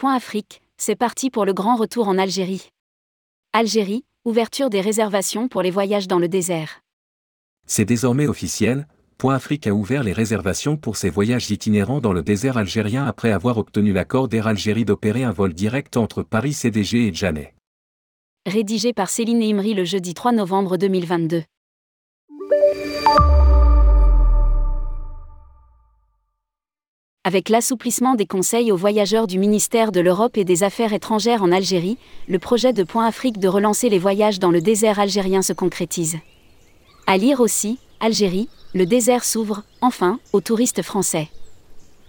Point Afrique, c'est parti pour le grand retour en Algérie. Algérie, ouverture des réservations pour les voyages dans le désert. C'est désormais officiel, Point Afrique a ouvert les réservations pour ses voyages itinérants dans le désert algérien après avoir obtenu l'accord d'Air Algérie d'opérer un vol direct entre Paris CDG et Djané. Rédigé par Céline Imri le jeudi 3 novembre 2022. Avec l'assouplissement des conseils aux voyageurs du ministère de l'Europe et des Affaires étrangères en Algérie, le projet de Point Afrique de relancer les voyages dans le désert algérien se concrétise. À lire aussi, Algérie, le désert s'ouvre, enfin, aux touristes français.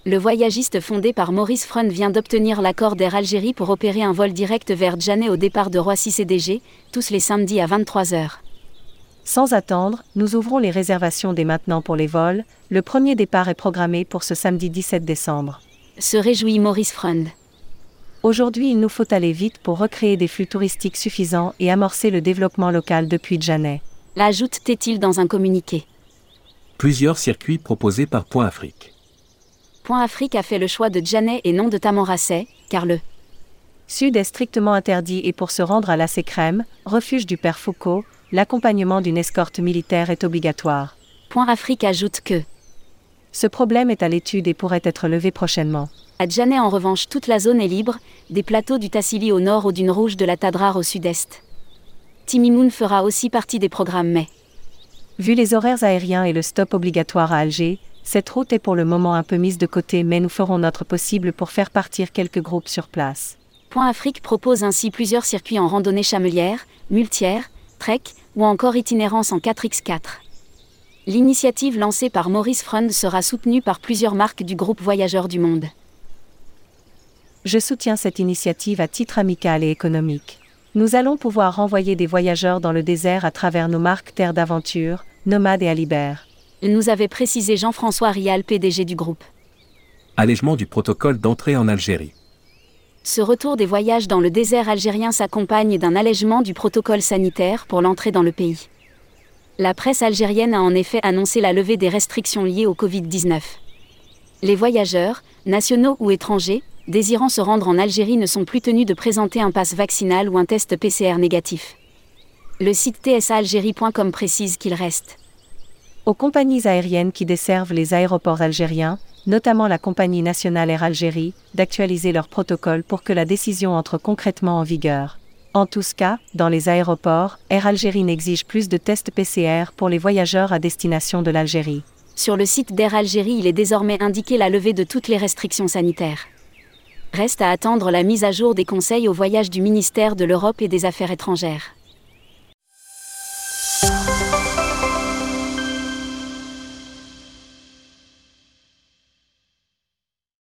Le voyagiste fondé par Maurice Freund vient d'obtenir l'accord d'Air Algérie pour opérer un vol direct vers Djané au départ de Roissy CDG, tous les samedis à 23h. Sans attendre, nous ouvrons les réservations dès maintenant pour les vols. Le premier départ est programmé pour ce samedi 17 décembre. Se réjouit Maurice Freund. Aujourd'hui, il nous faut aller vite pour recréer des flux touristiques suffisants et amorcer le développement local depuis Djané. L'ajoute-t-il dans un communiqué? Plusieurs circuits proposés par Point Afrique. Point Afrique a fait le choix de Djané et non de Tamanrasset, car le Sud est strictement interdit et pour se rendre à la Crème, refuge du Père Foucault, l'accompagnement d'une escorte militaire est obligatoire. Point Afrique ajoute que Ce problème est à l'étude et pourrait être levé prochainement. À en revanche toute la zone est libre, des plateaux du Tassili au nord ou d'une rouge de la Tadrar au sud-est. Timimoun fera aussi partie des programmes mais. Vu les horaires aériens et le stop obligatoire à Alger, cette route est pour le moment un peu mise de côté mais nous ferons notre possible pour faire partir quelques groupes sur place. Point Afrique propose ainsi plusieurs circuits en randonnée chamelière, multière, trek ou encore itinérance en 4x4. L'initiative lancée par Maurice Freund sera soutenue par plusieurs marques du groupe Voyageurs du Monde. Je soutiens cette initiative à titre amical et économique. Nous allons pouvoir renvoyer des voyageurs dans le désert à travers nos marques Terre d'Aventure, Nomade et Alibert. Nous avait précisé Jean-François Rial, PDG du groupe. Allègement du protocole d'entrée en Algérie. Ce retour des voyages dans le désert algérien s'accompagne d'un allègement du protocole sanitaire pour l'entrée dans le pays. La presse algérienne a en effet annoncé la levée des restrictions liées au Covid-19. Les voyageurs, nationaux ou étrangers, désirant se rendre en Algérie ne sont plus tenus de présenter un passe vaccinal ou un test PCR négatif. Le site tsaalgérie.com précise qu'il reste aux compagnies aériennes qui desservent les aéroports algériens, notamment la compagnie nationale Air Algérie, d'actualiser leur protocole pour que la décision entre concrètement en vigueur. En tous cas, dans les aéroports, Air Algérie n'exige plus de tests PCR pour les voyageurs à destination de l'Algérie. Sur le site d'Air Algérie, il est désormais indiqué la levée de toutes les restrictions sanitaires. Reste à attendre la mise à jour des conseils au voyage du ministère de l'Europe et des Affaires étrangères.